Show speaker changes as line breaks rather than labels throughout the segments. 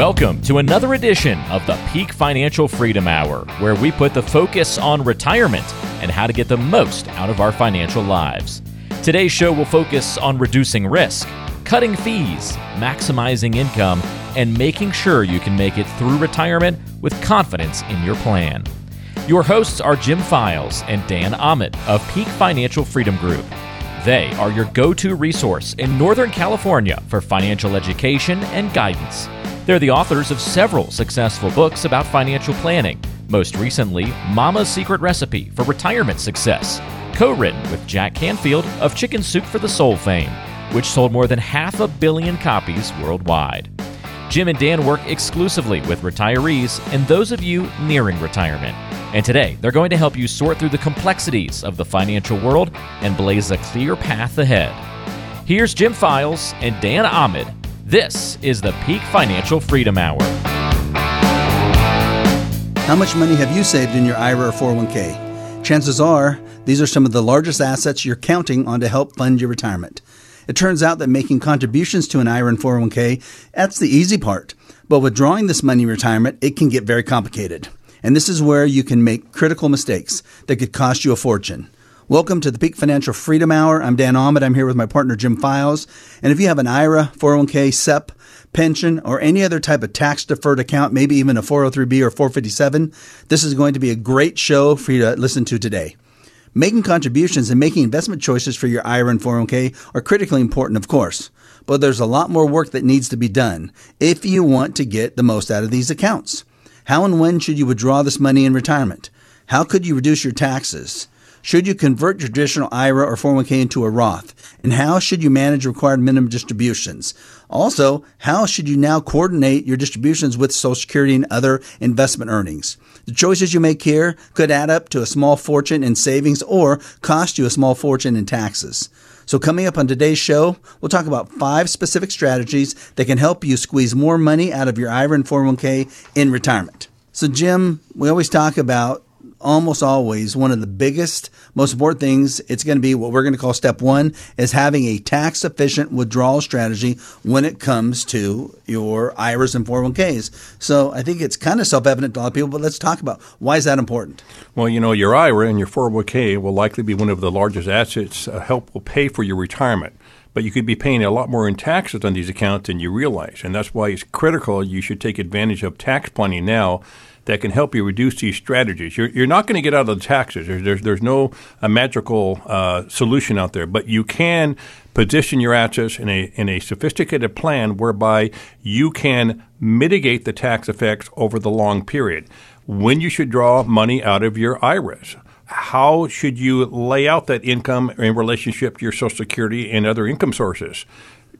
Welcome to another edition of the Peak Financial Freedom Hour, where we put the focus on retirement and how to get the most out of our financial lives. Today's show will focus on reducing risk, cutting fees, maximizing income, and making sure you can make it through retirement with confidence in your plan. Your hosts are Jim Files and Dan Ahmed of Peak Financial Freedom Group. They are your go to resource in Northern California for financial education and guidance. They're the authors of several successful books about financial planning, most recently, Mama's Secret Recipe for Retirement Success, co written with Jack Canfield of Chicken Soup for the Soul fame, which sold more than half a billion copies worldwide. Jim and Dan work exclusively with retirees and those of you nearing retirement. And today, they're going to help you sort through the complexities of the financial world and blaze a clear path ahead. Here's Jim Files and Dan Ahmed. This is the Peak Financial Freedom Hour.
How much money have you saved in your IRA or 401k? Chances are, these are some of the largest assets you're counting on to help fund your retirement. It turns out that making contributions to an IRA and 401k, that's the easy part. But withdrawing this money in retirement, it can get very complicated. And this is where you can make critical mistakes that could cost you a fortune. Welcome to the Peak Financial Freedom Hour. I'm Dan Ahmed. I'm here with my partner Jim Files. And if you have an IRA, 401k, SEP, pension, or any other type of tax deferred account, maybe even a 403b or 457, this is going to be a great show for you to listen to today. Making contributions and making investment choices for your IRA and 401k are critically important, of course, but there's a lot more work that needs to be done if you want to get the most out of these accounts. How and when should you withdraw this money in retirement? How could you reduce your taxes? Should you convert your traditional IRA or 401k into a Roth? And how should you manage required minimum distributions? Also, how should you now coordinate your distributions with Social Security and other investment earnings? The choices you make here could add up to a small fortune in savings or cost you a small fortune in taxes. So, coming up on today's show, we'll talk about five specific strategies that can help you squeeze more money out of your IRA and 401k in retirement. So, Jim, we always talk about almost always one of the biggest, most important things. It's going to be what we're going to call step one is having a tax efficient withdrawal strategy when it comes to your IRAs and 401ks. So I think it's kind of self evident to a lot of people, but let's talk about why is that important?
Well, you know, your IRA and your 401k will likely be one of the largest assets uh, help will pay for your retirement but you could be paying a lot more in taxes on these accounts than you realize. And that's why it's critical you should take advantage of tax planning now that can help you reduce these strategies. You're, you're not going to get out of the taxes. There's, there's, there's no a magical uh, solution out there, but you can position your assets in a, in a sophisticated plan whereby you can mitigate the tax effects over the long period. When you should draw money out of your IRAs how should you lay out that income in relationship to your Social Security and other income sources?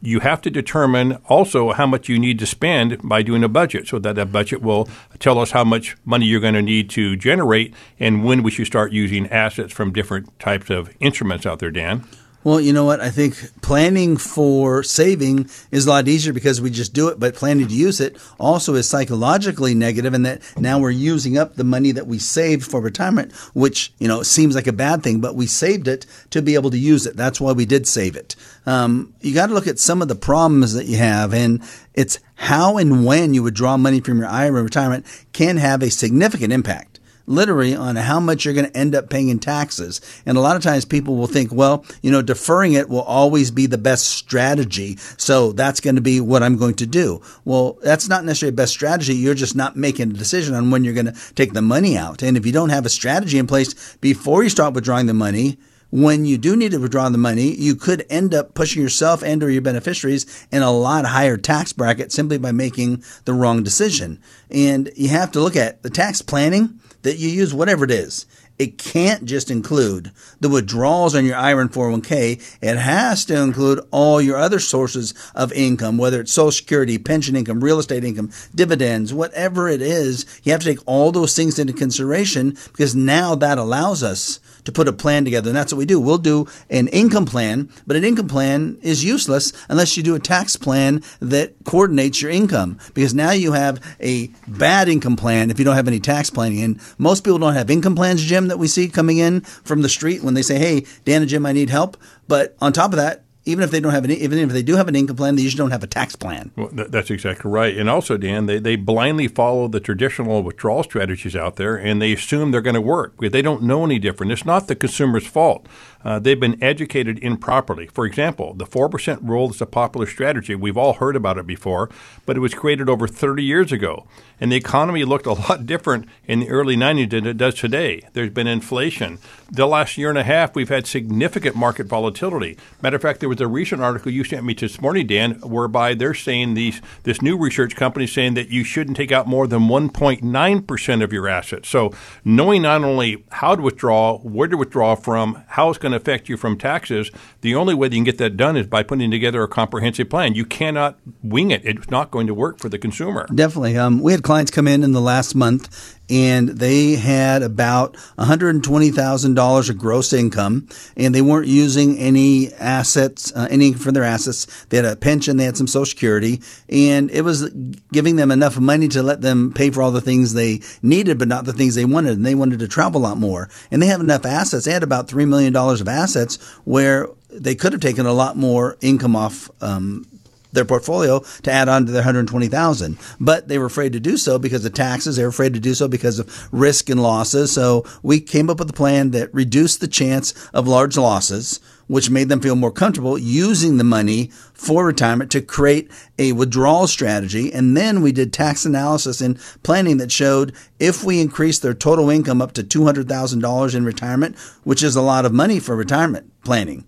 You have to determine also how much you need to spend by doing a budget so that that budget will tell us how much money you're going to need to generate and when we should start using assets from different types of instruments out there, Dan.
Well, you know what? I think planning for saving is a lot easier because we just do it, but planning to use it also is psychologically negative in that now we're using up the money that we saved for retirement, which, you know, seems like a bad thing, but we saved it to be able to use it. That's why we did save it. Um, you got to look at some of the problems that you have, and it's how and when you would draw money from your IRA retirement can have a significant impact literally on how much you're going to end up paying in taxes. And a lot of times people will think, well, you know, deferring it will always be the best strategy. So that's going to be what I'm going to do. Well, that's not necessarily the best strategy. You're just not making a decision on when you're going to take the money out. And if you don't have a strategy in place before you start withdrawing the money, when you do need to withdraw the money, you could end up pushing yourself and or your beneficiaries in a lot higher tax bracket simply by making the wrong decision. And you have to look at the tax planning that you use, whatever it is. It can't just include the withdrawals on your IRA and 401k. It has to include all your other sources of income, whether it's Social Security, pension income, real estate income, dividends, whatever it is. You have to take all those things into consideration because now that allows us to put a plan together. And that's what we do. We'll do an income plan, but an income plan is useless unless you do a tax plan that coordinates your income because now you have a bad income plan if you don't have any tax planning. And most people don't have income plans, Jim, that we see coming in from the street when they say, Hey, Dan and Jim, I need help. But on top of that, even if they don't have an, even if they do have an income plan, they usually don't have a tax plan.
Well, th- that's exactly right. And also, Dan, they, they blindly follow the traditional withdrawal strategies out there, and they assume they're going to work. They don't know any different. It's not the consumer's fault. Uh, they've been educated improperly. For example, the 4% rule is a popular strategy. We've all heard about it before, but it was created over 30 years ago. And the economy looked a lot different in the early 90s than it does today. There's been inflation. The last year and a half, we've had significant market volatility. Matter of fact, there was a recent article you sent me this morning, Dan, whereby they're saying these this new research company is saying that you shouldn't take out more than 1.9% of your assets. So knowing not only how to withdraw, where to withdraw from, how it's going to affect you from taxes, the only way that you can get that done is by putting together a comprehensive plan. You cannot wing it. It's not going to work for the consumer.
Definitely. Um, we had clients come in in the last month and they had about $120,000 of gross income and they weren't using any assets, uh, any for their assets. They had a pension, they had some social security and it was giving them enough money to let them pay for all the things they needed, but not the things they wanted. And they wanted to travel a lot more and they have enough assets. They had about $3 million of assets where they could have taken a lot more income off um, their portfolio to add on to their 120,000. But they were afraid to do so because of taxes. They were afraid to do so because of risk and losses. So we came up with a plan that reduced the chance of large losses, which made them feel more comfortable using the money for retirement to create a withdrawal strategy. And then we did tax analysis and planning that showed if we increase their total income up to $200,000 in retirement, which is a lot of money for retirement planning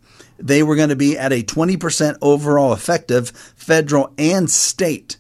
they were going to be at a 20% overall effective federal and state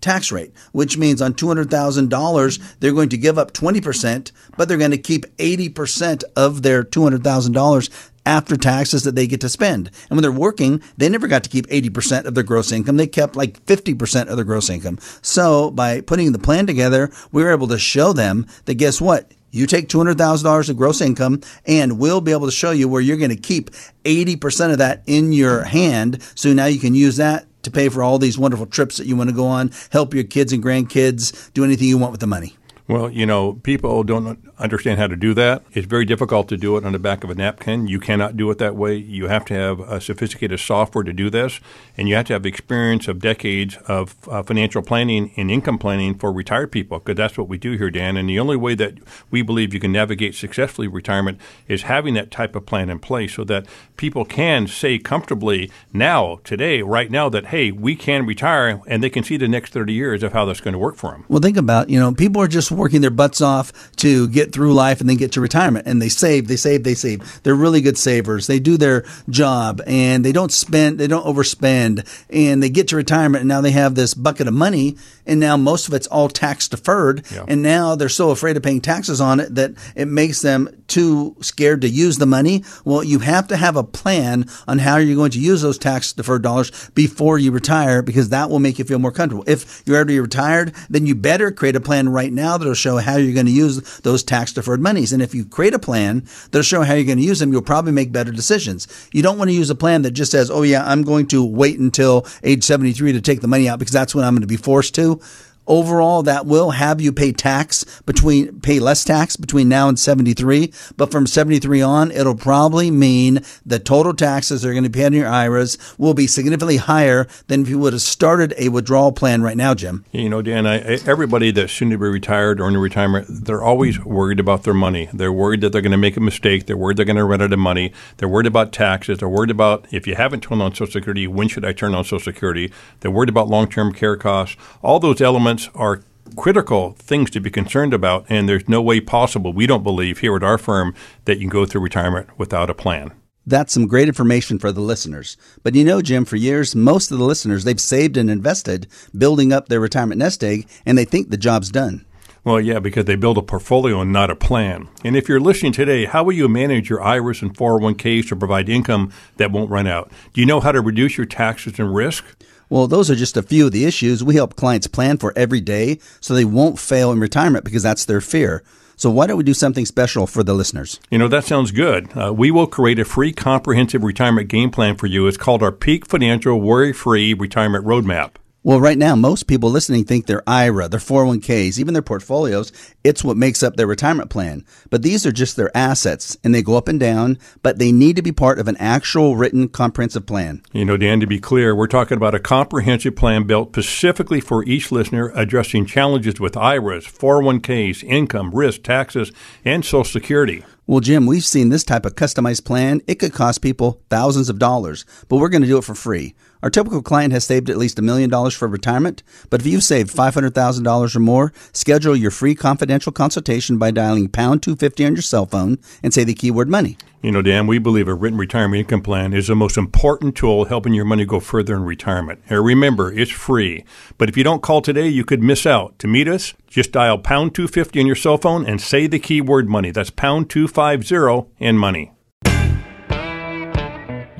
tax rate, which means on $200,000, they're going to give up 20%, but they're going to keep 80% of their $200,000 after taxes that they get to spend. And when they're working, they never got to keep 80% of their gross income. They kept like 50% of their gross income. So by putting the plan together, we were able to show them that guess what? You take $200,000 of gross income and we'll be able to show you where you're going to keep 80% of that in your hand. So now you can use that to pay for all these wonderful trips that you want to go on, help your kids and grandkids, do anything you want with the money.
Well, you know, people don't understand how to do that. It's very difficult to do it on the back of a napkin. You cannot do it that way. You have to have a sophisticated software to do this, and you have to have experience of decades of uh, financial planning and income planning for retired people, because that's what we do here, Dan. And the only way that we believe you can navigate successfully retirement is having that type of plan in place so that people can say comfortably now, today, right now, that, hey, we can retire, and they can see the next 30 years of how that's going to work for them.
Well, think about, you know, people are just working their butts off to get through life and then get to retirement. And they save, they save, they save. They're really good savers. They do their job and they don't spend, they don't overspend. And they get to retirement and now they have this bucket of money. And now most of it's all tax deferred. Yeah. And now they're so afraid of paying taxes on it that it makes them too scared to use the money. Well, you have to have a plan on how you're going to use those tax deferred dollars before you retire because that will make you feel more comfortable. If you're already retired, then you better create a plan right now that'll show how you're going to use those tax deferred monies. And if you create a plan that'll show how you're going to use them, you'll probably make better decisions. You don't want to use a plan that just says, oh, yeah, I'm going to wait until age 73 to take the money out because that's when I'm going to be forced to overall that will have you pay tax between pay less tax between now and 73 but from 73 on it'll probably mean the total taxes that are going to be in your iras will be significantly higher than if you would have started a withdrawal plan right now jim.
You know dan I, everybody that's soon to be retired or in retirement they're always worried about their money. They're worried that they're going to make a mistake. They're worried they're going to run out of money. They're worried about taxes. They're worried about if you haven't turned on social security when should i turn on social security? They're worried about long-term care costs. All those elements are critical things to be concerned about, and there's no way possible, we don't believe here at our firm, that you can go through retirement without a plan.
That's some great information for the listeners. But you know, Jim, for years, most of the listeners, they've saved and invested building up their retirement nest egg, and they think the job's done.
Well, yeah, because they build a portfolio and not a plan. And if you're listening today, how will you manage your IRAs and 401ks to provide income that won't run out? Do you know how to reduce your taxes and risk?
Well, those are just a few of the issues we help clients plan for every day so they won't fail in retirement because that's their fear. So why don't we do something special for the listeners?
You know, that sounds good. Uh, we will create a free comprehensive retirement game plan for you. It's called our Peak Financial Worry Free Retirement Roadmap.
Well, right now, most people listening think their IRA, their 401ks, even their portfolios, it's what makes up their retirement plan. But these are just their assets and they go up and down, but they need to be part of an actual written comprehensive plan.
You know, Dan, to be clear, we're talking about a comprehensive plan built specifically for each listener addressing challenges with IRAs, 401ks, income, risk, taxes, and Social Security.
Well, Jim, we've seen this type of customized plan. It could cost people thousands of dollars, but we're going to do it for free. Our typical client has saved at least a million dollars for retirement, but if you've saved $500,000 or more, schedule your free confidential consultation by dialing pound 250 on your cell phone and say the keyword money.
You know, Dan, we believe a written retirement income plan is the most important tool helping your money go further in retirement. And remember, it's free. But if you don't call today, you could miss out. To meet us, just dial pound 250 on your cell phone and say the keyword money. That's pound 250 and money.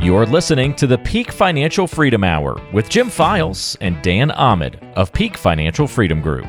You're listening to the Peak Financial Freedom Hour with Jim Files and Dan Ahmed of Peak Financial Freedom Group.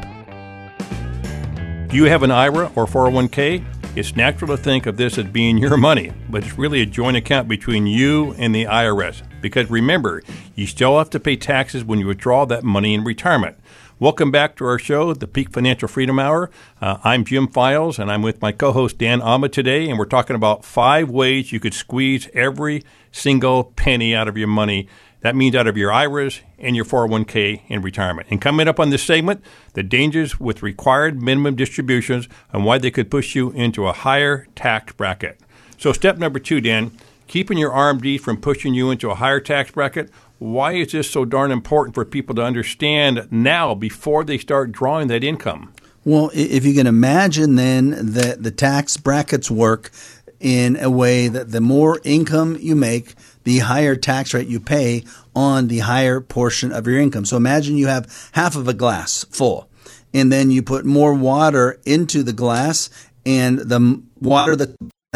Do you have an IRA or 401k? It's natural to think of this as being your money, but it's really a joint account between you and the IRS. Because remember, you still have to pay taxes when you withdraw that money in retirement. Welcome back to our show, the Peak Financial Freedom Hour. Uh, I'm Jim Files, and I'm with my co host Dan Ahmed today, and we're talking about five ways you could squeeze every single penny out of your money. That means out of your IRAs and your 401k in retirement. And coming up on this segment, the dangers with required minimum distributions and why they could push you into a higher tax bracket. So, step number two, Dan, keeping your RMD from pushing you into a higher tax bracket why is this so darn important for people to understand now before they start drawing that income?
Well, if you can imagine then that the tax brackets work in a way that the more income you make, the higher tax rate you pay on the higher portion of your income. So imagine you have half of a glass full and then you put more water into the glass and the water that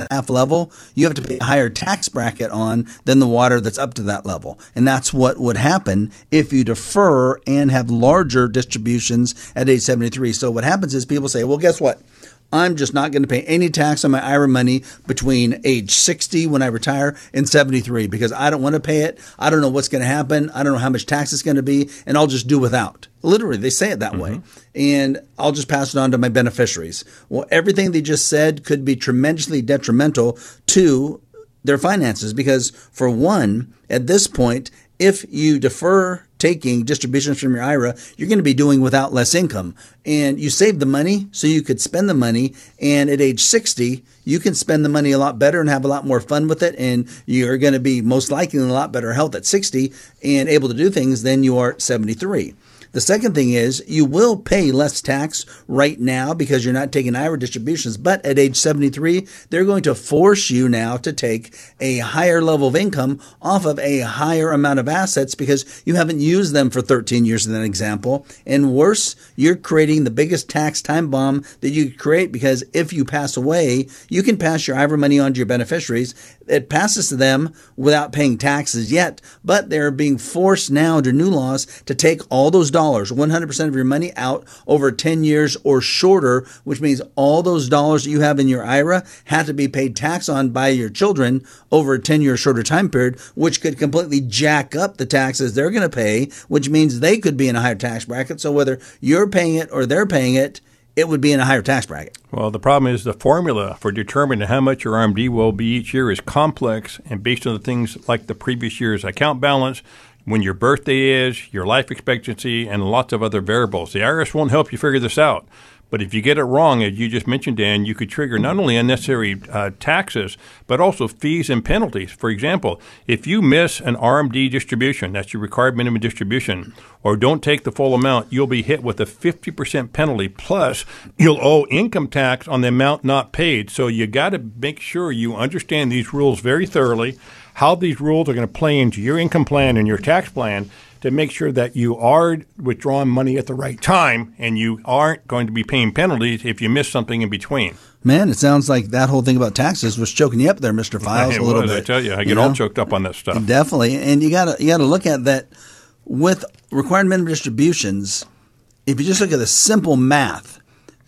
half level, you have to pay a higher tax bracket on than the water that's up to that level. And that's what would happen if you defer and have larger distributions at age 73. So what happens is people say, well, guess what? I'm just not going to pay any tax on my IRA money between age 60 when I retire and 73 because I don't want to pay it. I don't know what's going to happen. I don't know how much tax it's going to be, and I'll just do without. Literally, they say it that mm-hmm. way. And I'll just pass it on to my beneficiaries. Well, everything they just said could be tremendously detrimental to their finances because, for one, at this point, if you defer taking distributions from your IRA, you're going to be doing without less income. And you save the money so you could spend the money. And at age 60, you can spend the money a lot better and have a lot more fun with it. And you're going to be most likely in a lot better health at 60 and able to do things than you are at 73. The second thing is you will pay less tax right now because you're not taking IRA distributions, but at age 73, they're going to force you now to take a higher level of income off of a higher amount of assets because you haven't used them for 13 years in that example. And worse, you're creating the biggest tax time bomb that you could create because if you pass away, you can pass your IRA money on to your beneficiaries. It passes to them without paying taxes yet, but they're being forced now under new laws to take all those dollars 100% of your money out over 10 years or shorter, which means all those dollars that you have in your IRA have to be paid tax on by your children over a 10 year shorter time period, which could completely jack up the taxes they're going to pay, which means they could be in a higher tax bracket. So whether you're paying it or they're paying it, it would be in a higher tax bracket.
Well, the problem is the formula for determining how much your RMD will be each year is complex and based on the things like the previous year's account balance, when your birthday is, your life expectancy, and lots of other variables. The IRS won't help you figure this out. But if you get it wrong, as you just mentioned, Dan, you could trigger not only unnecessary uh, taxes, but also fees and penalties. For example, if you miss an RMD distribution, that's your required minimum distribution, or don't take the full amount, you'll be hit with a 50% penalty. Plus, you'll owe income tax on the amount not paid. So you got to make sure you understand these rules very thoroughly how these rules are going to play into your income plan and your tax plan to make sure that you are withdrawing money at the right time and you aren't going to be paying penalties if you miss something in between.
Man, it sounds like that whole thing about taxes was choking you up there, Mister Files,
a
little was, bit.
I tell you, I get you know? all choked up on that stuff.
Definitely, and you got to you got to look at that with required minimum distributions. If you just look at the simple math,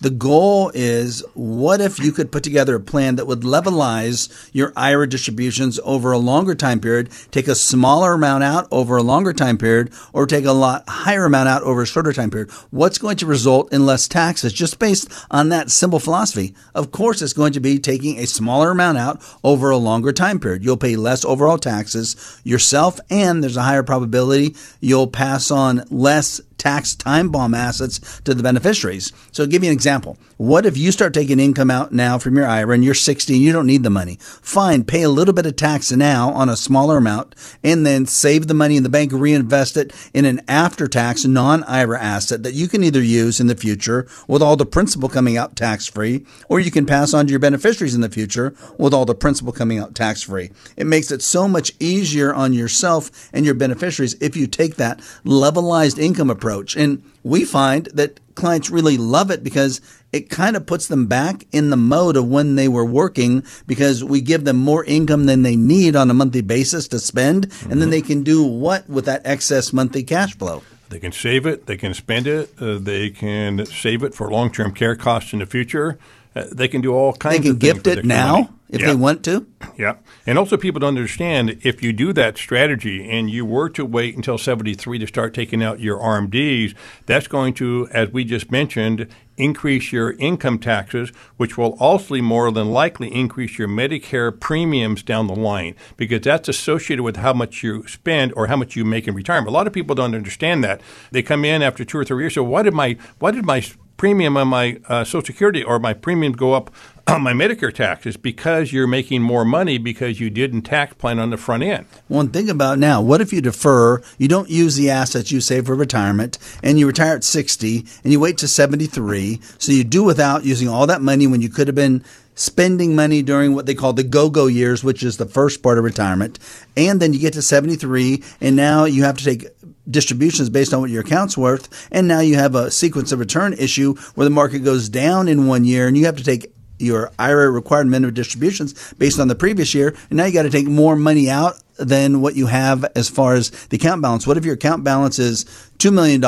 The goal is what if you could put together a plan that would levelize your IRA distributions over a longer time period, take a smaller amount out over a longer time period, or take a lot higher amount out over a shorter time period? What's going to result in less taxes just based on that simple philosophy? Of course, it's going to be taking a smaller amount out over a longer time period. You'll pay less overall taxes yourself, and there's a higher probability you'll pass on less tax time bomb assets to the beneficiaries. So, I'll give you an example. What if you start taking income out now from your IRA and you're 60 and you don't need the money? Fine, pay a little bit of tax now on a smaller amount and then save the money in the bank, reinvest it in an after tax non IRA asset that you can either use in the future with all the principal coming out tax free, or you can pass on to your beneficiaries in the future with all the principal coming out tax free. It makes it so much easier on yourself and your beneficiaries if you take that levelized income approach. And we find that clients really love it because it kind of puts them back in the mode of when they were working because we give them more income than they need on a monthly basis to spend. Mm-hmm. And then they can do what with that excess monthly cash flow?
They can save it, they can spend it, uh, they can save it for long term care costs in the future. Uh, they can do all kinds. Of things.
They can gift it now
money.
If yeah. they want to.
Yeah, and also people don't understand if you do that strategy and you were to wait until seventy three to start taking out your RMDs, that's going to, as we just mentioned, increase your income taxes, which will also more than likely increase your Medicare premiums down the line because that's associated with how much you spend or how much you make in retirement. A lot of people don't understand that. They come in after two or three years. So why did my why did my premium on my uh, Social Security or my premium go up on my Medicare taxes because you're making more money because you didn't tax plan on the front end.
One thing about now, what if you defer, you don't use the assets you save for retirement, and you retire at 60 and you wait to 73, so you do without using all that money when you could have been spending money during what they call the go-go years, which is the first part of retirement, and then you get to 73 and now you have to take distributions based on what your account's worth, and now you have a sequence of return issue where the market goes down in one year and you have to take your IRA required minimum distributions based on the previous year, and now you got to take more money out than what you have as far as the account balance. What if your account balance is $2 million,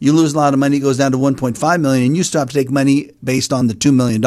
you lose a lot of money, it goes down to 1.5 million, and you stop to take money based on the $2 million.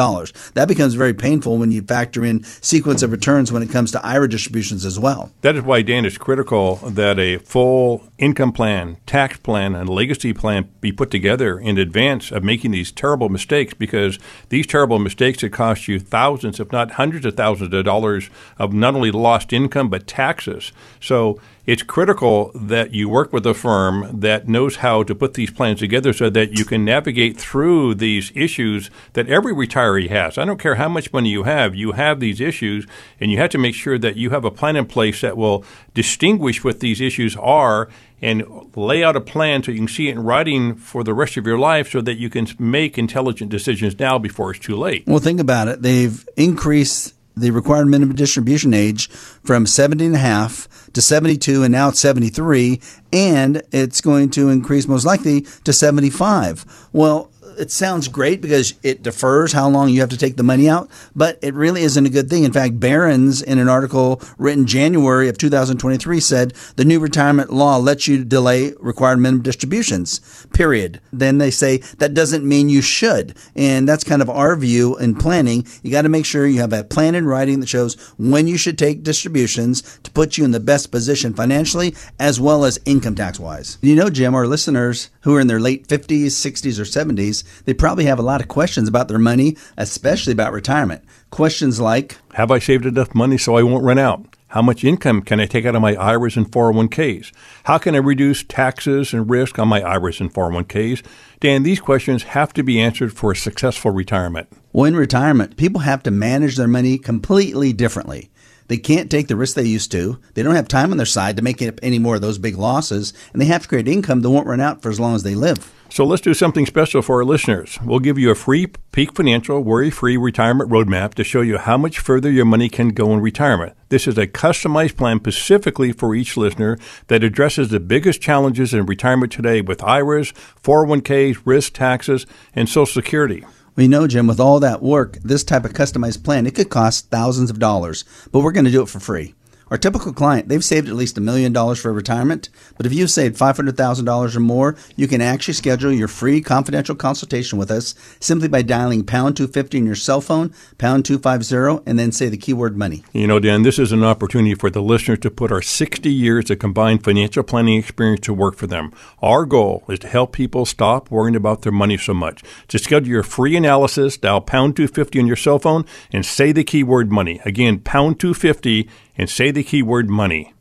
That becomes very painful when you factor in sequence of returns when it comes to IRA distributions as well.
That is why, Dan, it's critical that a full income plan, tax plan, and legacy plan be put together in advance of making these terrible mistakes because these terrible mistakes that cost you thousands, if not hundreds of thousands of dollars of not only lost income, but taxes. So it's critical that you work with a firm that knows how to put these plans together so that you can navigate through these issues that every retiree has. I don't care how much money you have, you have these issues, and you have to make sure that you have a plan in place that will distinguish what these issues are and lay out a plan so you can see it in writing for the rest of your life so that you can make intelligent decisions now before it's too late.
Well, think about it. They've increased the required minimum distribution age from 70 and a half to 72 and now it's 73 and it's going to increase most likely to 75. Well, it sounds great because it defers how long you have to take the money out, but it really isn't a good thing. In fact, Barron's, in an article written January of 2023, said the new retirement law lets you delay required minimum distributions, period. Then they say that doesn't mean you should. And that's kind of our view in planning. You got to make sure you have a plan in writing that shows when you should take distributions to put you in the best position financially as well as income tax wise. You know, Jim, our listeners who are in their late 50s, 60s, or 70s, they probably have a lot of questions about their money, especially about retirement. Questions like
Have I saved enough money so I won't run out? How much income can I take out of my IRAs and 401ks? How can I reduce taxes and risk on my IRAs and 401ks? Dan, these questions have to be answered for a successful retirement.
Well, in retirement, people have to manage their money completely differently. They can't take the risk they used to. They don't have time on their side to make up any more of those big losses, and they have to create income that won't run out for as long as they live.
So let's do something special for our listeners. We'll give you a free Peak Financial worry free retirement roadmap to show you how much further your money can go in retirement. This is a customized plan specifically for each listener that addresses the biggest challenges in retirement today with IRAs, 401ks, risk taxes, and Social Security.
We know, Jim, with all that work, this type of customized plan, it could cost thousands of dollars, but we're going to do it for free. Our typical client, they've saved at least a million dollars for retirement, but if you've saved $500,000 or more, you can actually schedule your free confidential consultation with us simply by dialing pound 250 on your cell phone, pound 250, and then say the keyword money.
You know, Dan, this is an opportunity for the listeners to put our 60 years of combined financial planning experience to work for them. Our goal is to help people stop worrying about their money so much. To schedule your free analysis, dial pound 250 on your cell phone and say the keyword money. Again, pound 250 and say the keyword money.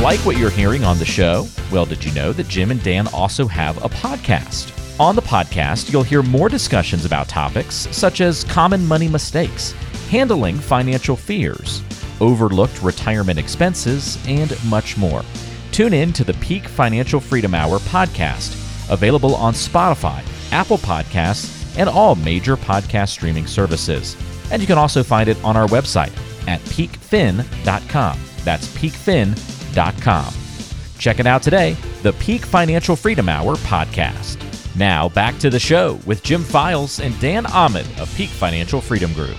Like what you're hearing on the show? Well, did you know that Jim and Dan also have a podcast? On the podcast, you'll hear more discussions about topics such as common money mistakes, handling financial fears, overlooked retirement expenses, and much more. Tune in to the Peak Financial Freedom Hour podcast, available on Spotify, Apple Podcasts, and all major podcast streaming services. And you can also find it on our website at peakfin.com. That's peakfin.com. Check it out today, the Peak Financial Freedom Hour podcast. Now back to the show with Jim Files and Dan Ahmed of Peak Financial Freedom Group.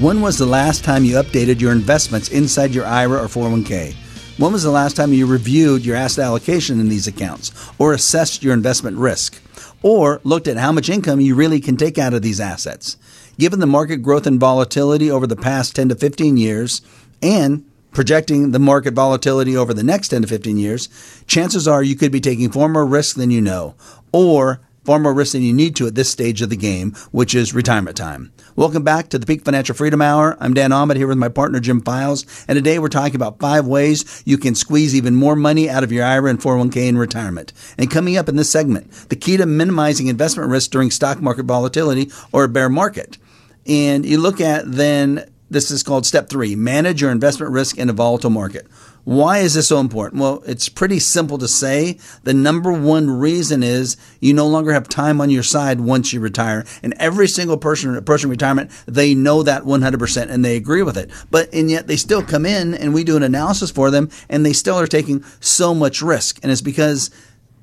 When was the last time you updated your investments inside your IRA or 401k? When was the last time you reviewed your asset allocation in these accounts or assessed your investment risk? Or looked at how much income you really can take out of these assets? Given the market growth and volatility over the past 10 to 15 years and projecting the market volatility over the next 10 to 15 years, chances are you could be taking far more risk than you know or far more risk than you need to at this stage of the game, which is retirement time. Welcome back to the Peak Financial Freedom Hour. I'm Dan Ahmed here with my partner Jim Files, and today we're talking about five ways you can squeeze even more money out of your IRA and 401k in retirement. And coming up in this segment, the key to minimizing investment risk during stock market volatility or a bear market. And you look at then this is called step three manage your investment risk in a volatile market. Why is this so important? Well, it's pretty simple to say. The number one reason is you no longer have time on your side once you retire. And every single person approaching retirement, they know that 100% and they agree with it. But, and yet they still come in and we do an analysis for them and they still are taking so much risk. And it's because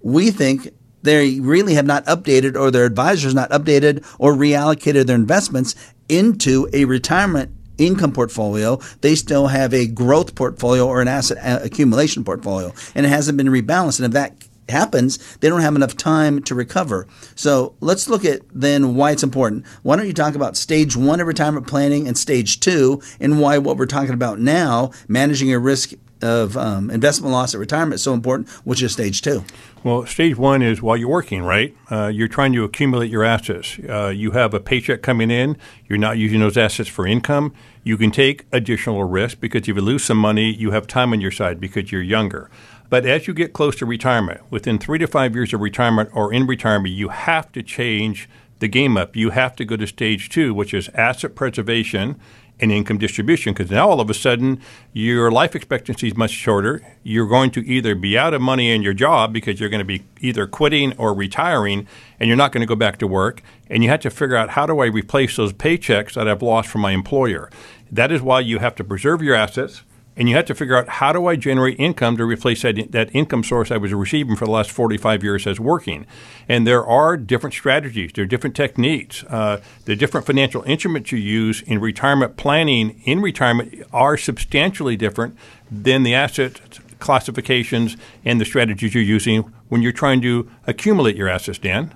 we think they really have not updated or their advisors not updated or reallocated their investments into a retirement income portfolio, they still have a growth portfolio or an asset accumulation portfolio, and it hasn't been rebalanced. And if that happens, they don't have enough time to recover. So let's look at then why it's important. Why don't you talk about stage one of retirement planning and stage two, and why what we're talking about now, managing your risk of um, investment loss at retirement is so important, which is stage two?
Well, stage one is while you're working, right? Uh, you're trying to accumulate your assets. Uh, you have a paycheck coming in. You're not using those assets for income. You can take additional risk because if you lose some money, you have time on your side because you're younger. But as you get close to retirement, within three to five years of retirement or in retirement, you have to change the game up. You have to go to stage two, which is asset preservation and income distribution because now all of a sudden your life expectancy is much shorter. You're going to either be out of money in your job because you're going to be either quitting or retiring and you're not going to go back to work. And you have to figure out how do I replace those paychecks that I've lost from my employer. That is why you have to preserve your assets and you have to figure out how do I generate income to replace that, that income source I was receiving for the last 45 years as working. And there are different strategies, there are different techniques, uh, the different financial instruments you use in retirement planning in retirement are substantially different than the asset classifications and the strategies you're using when you're trying to accumulate your assets, Dan.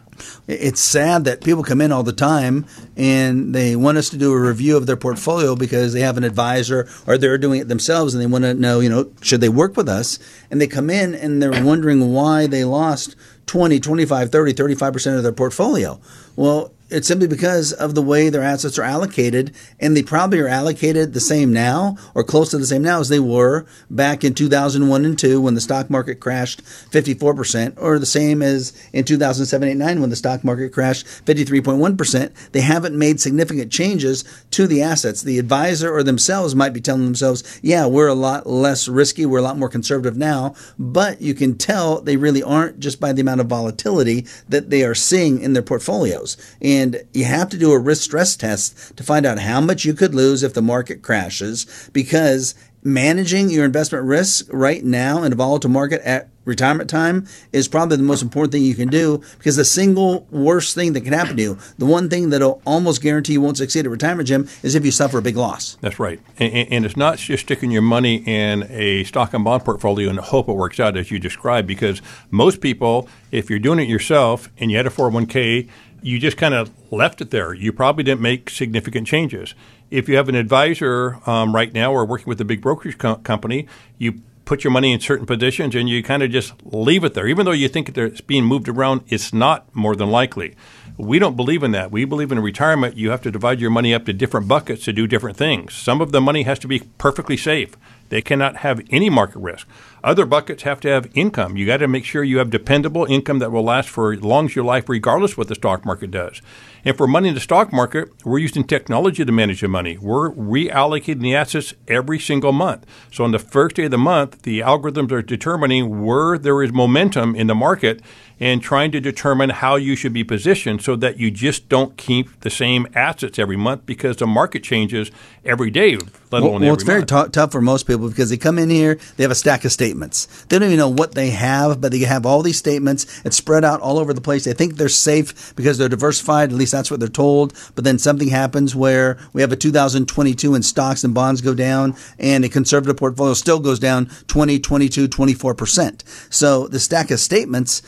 It's sad that people come in all the time and they want us to do a review of their portfolio because they have an advisor or they're doing it themselves and they want to know, you know, should they work with us? And they come in and they're wondering why they lost 20, 25, 30, 35% of their portfolio. Well, it's simply because of the way their assets are allocated, and they probably are allocated the same now or close to the same now as they were back in 2001 and 2 when the stock market crashed 54%, or the same as in 2007 8 9 when the stock market crashed 53.1%. They haven't made significant changes to the assets. The advisor or themselves might be telling themselves, yeah, we're a lot less risky, we're a lot more conservative now, but you can tell they really aren't just by the amount of volatility that they are seeing in their portfolios. And and you have to do a risk stress test to find out how much you could lose if the market crashes because managing your investment risk right now in a volatile market at retirement time is probably the most important thing you can do because the single worst thing that can happen to you, the one thing that'll almost guarantee you won't succeed at retirement, Jim, is if you suffer a big loss.
That's right. And, and, it's not just sticking your money in a stock and bond portfolio and hope it works out as you described, because most people, if you're doing it yourself and you had a 401k, you just kind of left it there. You probably didn't make significant changes. If you have an advisor um, right now or working with a big brokerage co- company, you put your money in certain positions and you kind of just leave it there. Even though you think it's being moved around, it's not more than likely. We don't believe in that. We believe in retirement, you have to divide your money up to different buckets to do different things. Some of the money has to be perfectly safe. They cannot have any market risk. Other buckets have to have income. You got to make sure you have dependable income that will last for as long as your life, regardless what the stock market does. And for money in the stock market, we're using technology to manage the money. We're reallocating the assets every single month. So on the first day of the month, the algorithms are determining where there is momentum in the market and trying to determine how you should be positioned so that you just don't keep the same assets every month because the market changes every day, let
alone
well,
well it's
very
t- tough for most people because they come in here, they have a stack of statements. They don't even know what they have, but they have all these statements. It's spread out all over the place. They think they're safe because they're diversified. At least that's what they're told. But then something happens where we have a 2022 and stocks and bonds go down and a conservative portfolio still goes down 20, 22, 24%. So the stack of statements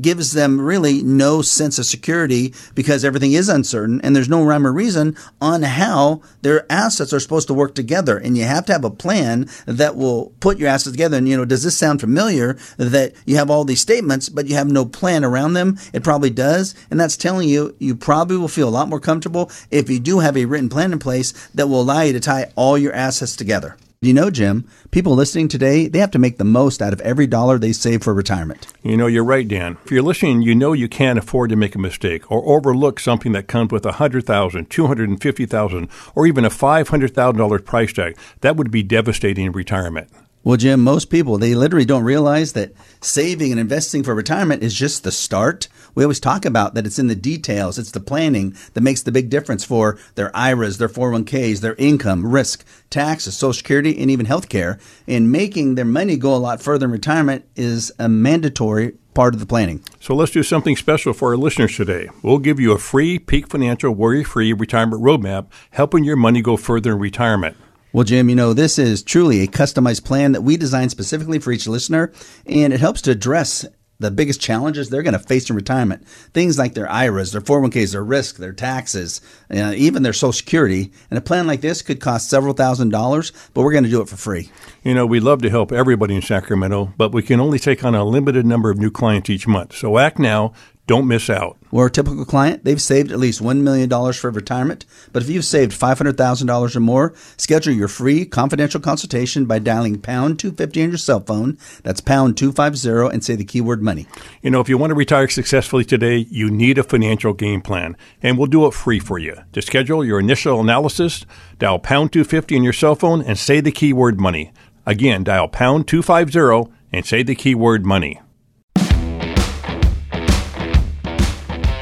gives them really no sense of security because everything is uncertain and there's no rhyme or reason on how their assets are supposed to work together. And you have to have a plan that will put your assets together. And, you know, does this sound familiar that you have all these statements, but you have no plan around them? It probably does. And that's telling you, you probably will feel a lot more comfortable if you do have a written plan in place that will allow you to tie all your assets together. You know, Jim, people listening today, they have to make the most out of every dollar they save for retirement.
You know, you're right, Dan. If you're listening, you know you can't afford to make a mistake or overlook something that comes with a $100,000, $250,000, or even a $500,000 price tag. That would be devastating in retirement.
Well, Jim, most people, they literally don't realize that saving and investing for retirement is just the start. We always talk about that it's in the details, it's the planning that makes the big difference for their IRAs, their 401ks, their income, risk, taxes, Social Security, and even health care. And making their money go a lot further in retirement is a mandatory part of the planning.
So let's do something special for our listeners today. We'll give you a free Peak Financial worry free retirement roadmap, helping your money go further in retirement.
Well, Jim, you know, this is truly a customized plan that we designed specifically for each listener, and it helps to address the biggest challenges they're going to face in retirement. Things like their IRAs, their 401ks, their risk, their taxes, uh, even their Social Security. And a plan like this could cost several thousand dollars, but we're going to do it for free.
You know, we love to help everybody in Sacramento, but we can only take on a limited number of new clients each month. So act now don't miss out.
We're a typical client. They've saved at least $1 million for retirement. But if you've saved $500,000 or more, schedule your free confidential consultation by dialing pound 250 on your cell phone. That's pound 250 and say the keyword money.
You know, if you want to retire successfully today, you need a financial game plan, and we'll do it free for you. To schedule your initial analysis, dial pound 250 on your cell phone and say the keyword money. Again, dial pound 250 and say the keyword money.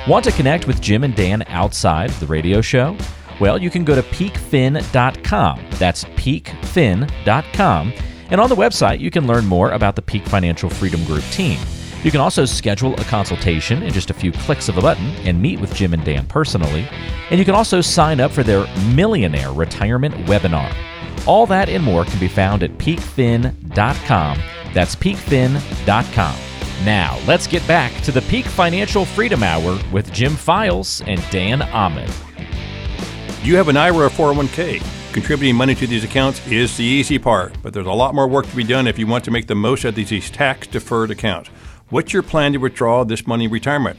Want to connect with Jim and Dan outside the radio show? Well, you can go to peakfin.com. That's peakfin.com. And on the website, you can learn more about the Peak Financial Freedom Group team. You can also schedule a consultation in just a few clicks of a button and meet with Jim and Dan personally. And you can also sign up for their Millionaire Retirement Webinar. All that and more can be found at peakfin.com. That's peakfin.com. Now, let's get back to the Peak Financial Freedom Hour with Jim Files and Dan Ahmed.
You have an IRA or 401k. Contributing money to these accounts is the easy part, but there's a lot more work to be done if you want to make the most of these tax deferred accounts. What's your plan to withdraw this money in retirement?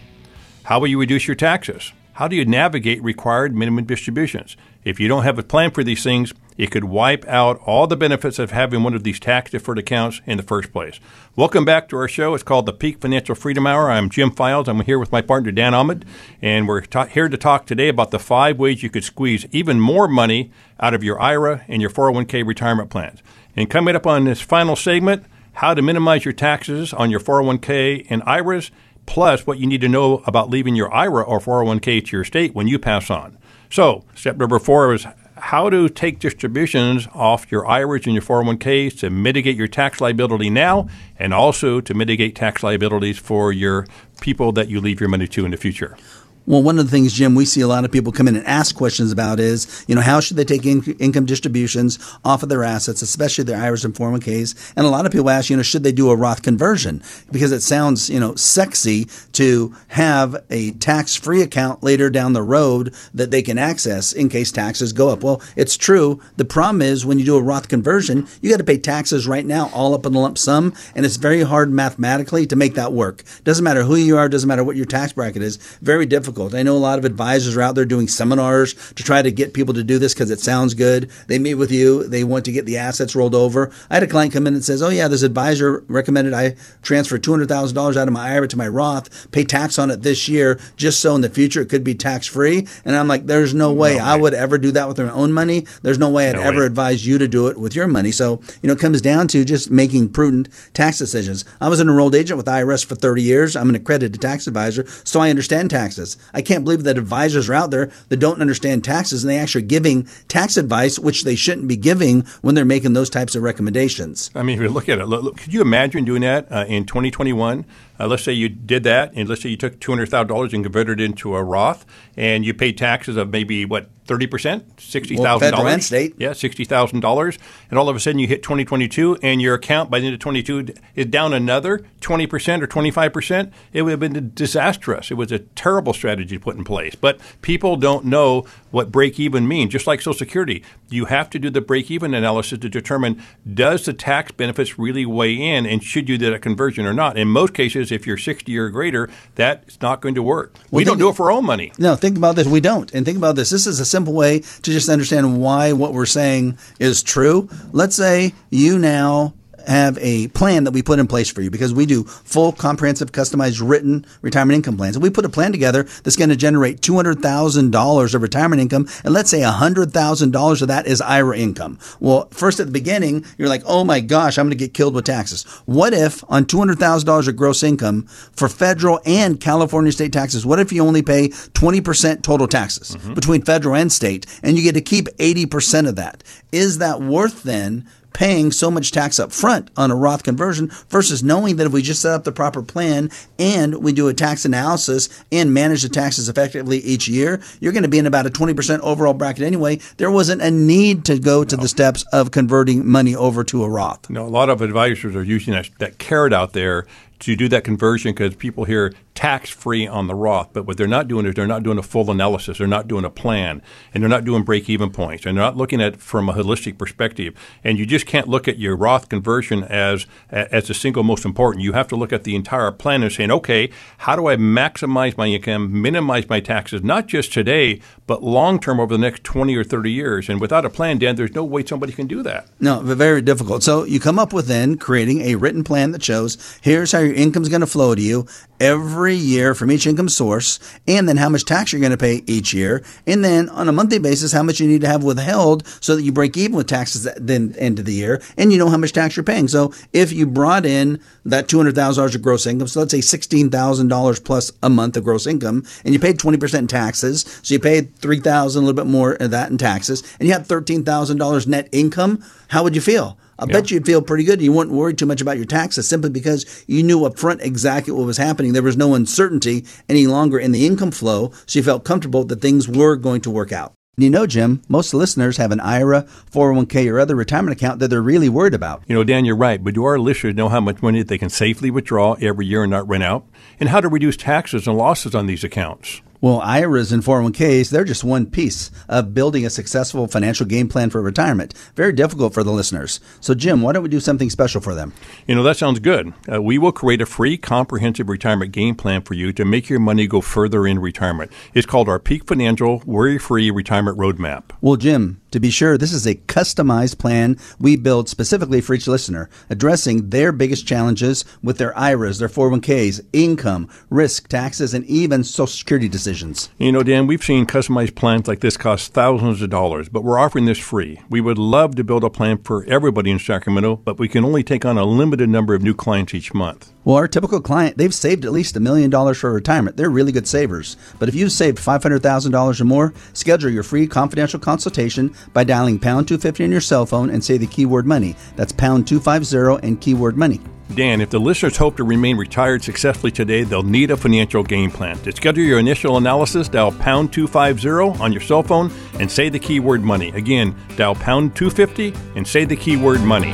How will you reduce your taxes? How do you navigate required minimum distributions? If you don't have a plan for these things, it could wipe out all the benefits of having one of these tax deferred accounts in the first place. Welcome back to our show. It's called the Peak Financial Freedom Hour. I'm Jim Files. I'm here with my partner Dan Ahmed, and we're ta- here to talk today about the five ways you could squeeze even more money out of your IRA and your 401k retirement plans. And coming up on this final segment, how to minimize your taxes on your 401k and IRAs, plus what you need to know about leaving your IRA or 401k to your state when you pass on. So, step number four is how to take distributions off your IRAs and your 401ks to mitigate your tax liability now and also to mitigate tax liabilities for your people that you leave your money to in the future.
Well, one of the things, Jim, we see a lot of people come in and ask questions about is, you know, how should they take in- income distributions off of their assets, especially their IRAs and 401ks? And a lot of people ask, you know, should they do a Roth conversion? Because it sounds, you know, sexy to have a tax free account later down the road that they can access in case taxes go up. Well, it's true. The problem is when you do a Roth conversion, you got to pay taxes right now all up in the lump sum. And it's very hard mathematically to make that work. Doesn't matter who you are, doesn't matter what your tax bracket is. Very difficult difficult. I know a lot of advisors are out there doing seminars to try to get people to do this because it sounds good. They meet with you, they want to get the assets rolled over. I had a client come in and says, "Oh yeah, this advisor recommended I transfer two hundred thousand dollars out of my IRA to my Roth, pay tax on it this year, just so in the future it could be tax free." And I'm like, "There's no way no I would ever do that with my own money. There's no way I'd no ever way. advise you to do it with your money." So you know, it comes down to just making prudent tax decisions. I was an enrolled agent with IRS for 30 years. I'm an accredited tax advisor, so I understand taxes. I can't believe that advisors are out there that don't understand taxes and they actually giving tax advice, which they shouldn't be giving when they're making those types of recommendations.
I mean, if you look at it, look, look, could you imagine doing that uh, in 2021? Uh, let's say you did that, and let's say you took $200,000 and converted it into a Roth, and you paid taxes of maybe, what, thirty percent, sixty thousand
dollars. Federal and state.
Yeah, sixty thousand dollars, and all of a sudden you hit twenty twenty two, and your account by the end of twenty two is down another twenty percent or twenty five percent. It would have been disastrous. It was a terrible strategy to put in place. But people don't know what break even means. Just like Social Security, you have to do the break even analysis to determine does the tax benefits really weigh in, and should you do that conversion or not. In most cases, if you're sixty or greater, that's not going to work. Well, we don't do it for our own money.
No, think about this. We don't. And think about this. This is a simple way to just understand why what we're saying is true. Let's say you now have a plan that we put in place for you because we do full, comprehensive, customized written retirement income plans. And we put a plan together that's going to generate $200,000 of retirement income. And let's say $100,000 of that is IRA income. Well, first at the beginning, you're like, oh my gosh, I'm going to get killed with taxes. What if on $200,000 of gross income for federal and California state taxes, what if you only pay 20% total taxes mm-hmm. between federal and state and you get to keep 80% of that? Is that worth then paying so much tax up front on a Roth conversion versus knowing that if we just set up the proper plan and we do a tax analysis and manage the taxes effectively each year, you're going to be in about a 20% overall bracket anyway. There wasn't a need to go to no. the steps of converting money over to a Roth.
No, a lot of advisors are using that, that carrot out there to do that conversion because people hear tax free on the Roth. But what they're not doing is they're not doing a full analysis. They're not doing a plan, and they're not doing break even points, and they're not looking at from a holistic perspective. And you just can't look at your Roth conversion as as the single most important. You have to look at the entire plan and saying, okay, how do I maximize my income, minimize my taxes, not just today, but long term over the next 20 or 30 years. And without a plan, Dan, there's no way somebody can do that.
No, very difficult. So you come up with then creating a written plan that shows here's how your income's going to flow to you every year from each income source, and then how much tax you're going to pay each year, and then on a monthly basis, how much you need to have withheld so that you break even with taxes at the end of the year, and you know how much tax you're paying. So if you brought in that $200,000 of gross income, so let's say $16,000 plus a month of gross income, and you paid 20% in taxes, so you paid 3000 a little bit more of that in taxes, and you had $13,000 net income, how would you feel? I yeah. bet you'd feel pretty good. You wouldn't worry too much about your taxes simply because you knew up front exactly what was happening. There was no uncertainty any longer in the income flow, so you felt comfortable that things were going to work out. You know, Jim, most listeners have an IRA, 401k, or other retirement account that they're really worried about.
You know, Dan, you're right, but do our listeners know how much money they can safely withdraw every year and not run out? And how to reduce taxes and losses on these accounts?
Well, IRAs and 401ks, they're just one piece of building a successful financial game plan for retirement. Very difficult for the listeners. So, Jim, why don't we do something special for them?
You know, that sounds good. Uh, we will create a free comprehensive retirement game plan for you to make your money go further in retirement. It's called our Peak Financial Worry Free Retirement Roadmap.
Well, Jim, to be sure, this is a customized plan we build specifically for each listener, addressing their biggest challenges with their IRAs, their 401ks, income, risk, taxes, and even Social Security decisions decisions.
You know, Dan, we've seen customized plans like this cost thousands of dollars, but we're offering this free. We would love to build a plan for everybody in Sacramento, but we can only take on a limited number of new clients each month.
Well, our typical client, they've saved at least a million dollars for retirement. They're really good savers. But if you've saved $500,000 or more, schedule your free confidential consultation by dialing pound 250 on your cell phone and say the keyword money. That's pound 250 and keyword money.
Dan, if the listeners hope to remain retired successfully today, they'll need a financial game plan. To schedule your initial analysis, dial pound 250 on your cell phone and say the keyword money. Again, dial pound 250 and say the keyword money.